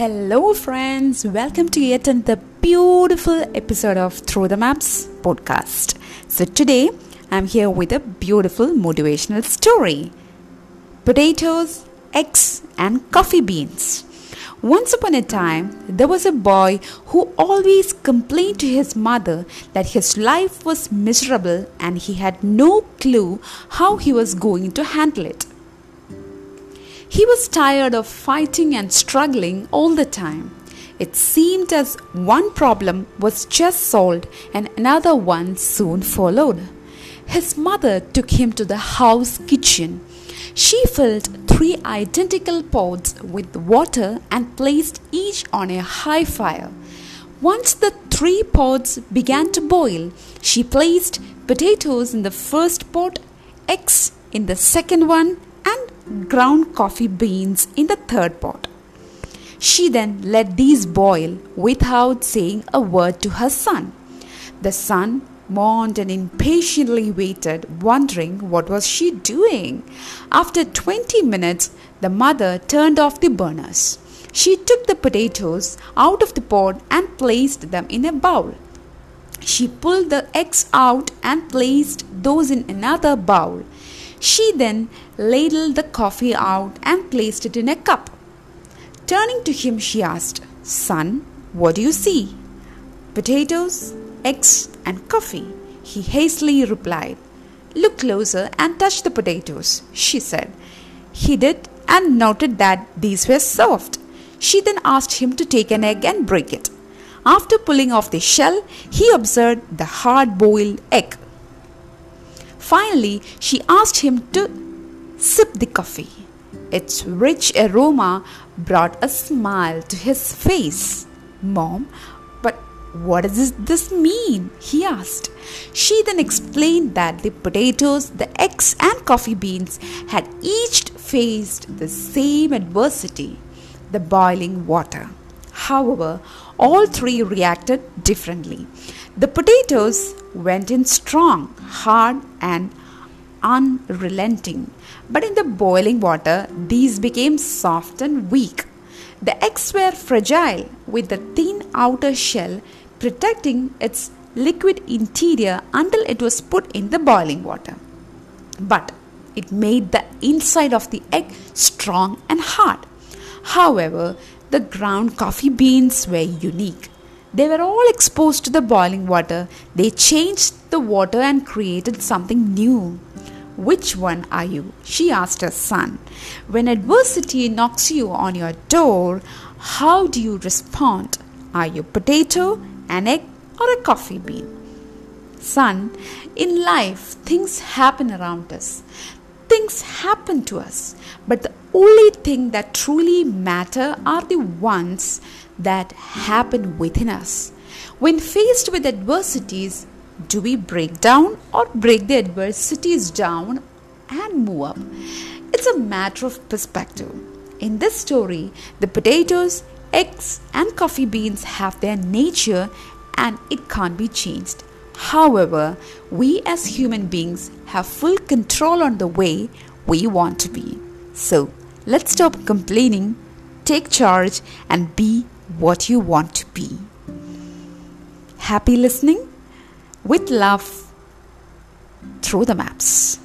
Hello, friends. Welcome to yet another beautiful episode of Through the Maps podcast. So, today I'm here with a beautiful motivational story Potatoes, Eggs, and Coffee Beans. Once upon a time, there was a boy who always complained to his mother that his life was miserable and he had no clue how he was going to handle it. He was tired of fighting and struggling all the time. It seemed as one problem was just solved and another one soon followed. His mother took him to the house kitchen. She filled three identical pots with water and placed each on a high fire. Once the three pots began to boil, she placed potatoes in the first pot, eggs in the second one, and ground coffee beans in the third pot. She then let these boil without saying a word to her son. The son mourned and impatiently waited, wondering what was she doing. After 20 minutes, the mother turned off the burners. She took the potatoes out of the pot and placed them in a bowl. She pulled the eggs out and placed those in another bowl. She then ladled the coffee out and placed it in a cup. Turning to him, she asked, Son, what do you see? Potatoes, eggs, and coffee. He hastily replied, Look closer and touch the potatoes, she said. He did and noted that these were soft. She then asked him to take an egg and break it. After pulling off the shell, he observed the hard boiled egg. Finally, she asked him to sip the coffee. Its rich aroma brought a smile to his face. Mom, but what does this mean? he asked. She then explained that the potatoes, the eggs, and coffee beans had each faced the same adversity the boiling water. However, all three reacted differently. The potatoes went in strong, hard, and unrelenting, but in the boiling water, these became soft and weak. The eggs were fragile, with the thin outer shell protecting its liquid interior until it was put in the boiling water. But it made the inside of the egg strong and hard. However, the ground coffee beans were unique. They were all exposed to the boiling water. They changed the water and created something new. Which one are you? She asked her son. When adversity knocks you on your door, how do you respond? Are you potato, an egg, or a coffee bean? Son, in life, things happen around us. Things happen to us, but the only thing that truly matter are the ones that happen within us. When faced with adversities, do we break down or break the adversities down and move up? It's a matter of perspective. In this story, the potatoes, eggs, and coffee beans have their nature and it can't be changed. However, we as human beings have full control on the way we want to be. So, let's stop complaining, take charge, and be what you want to be. Happy listening? With love through the maps.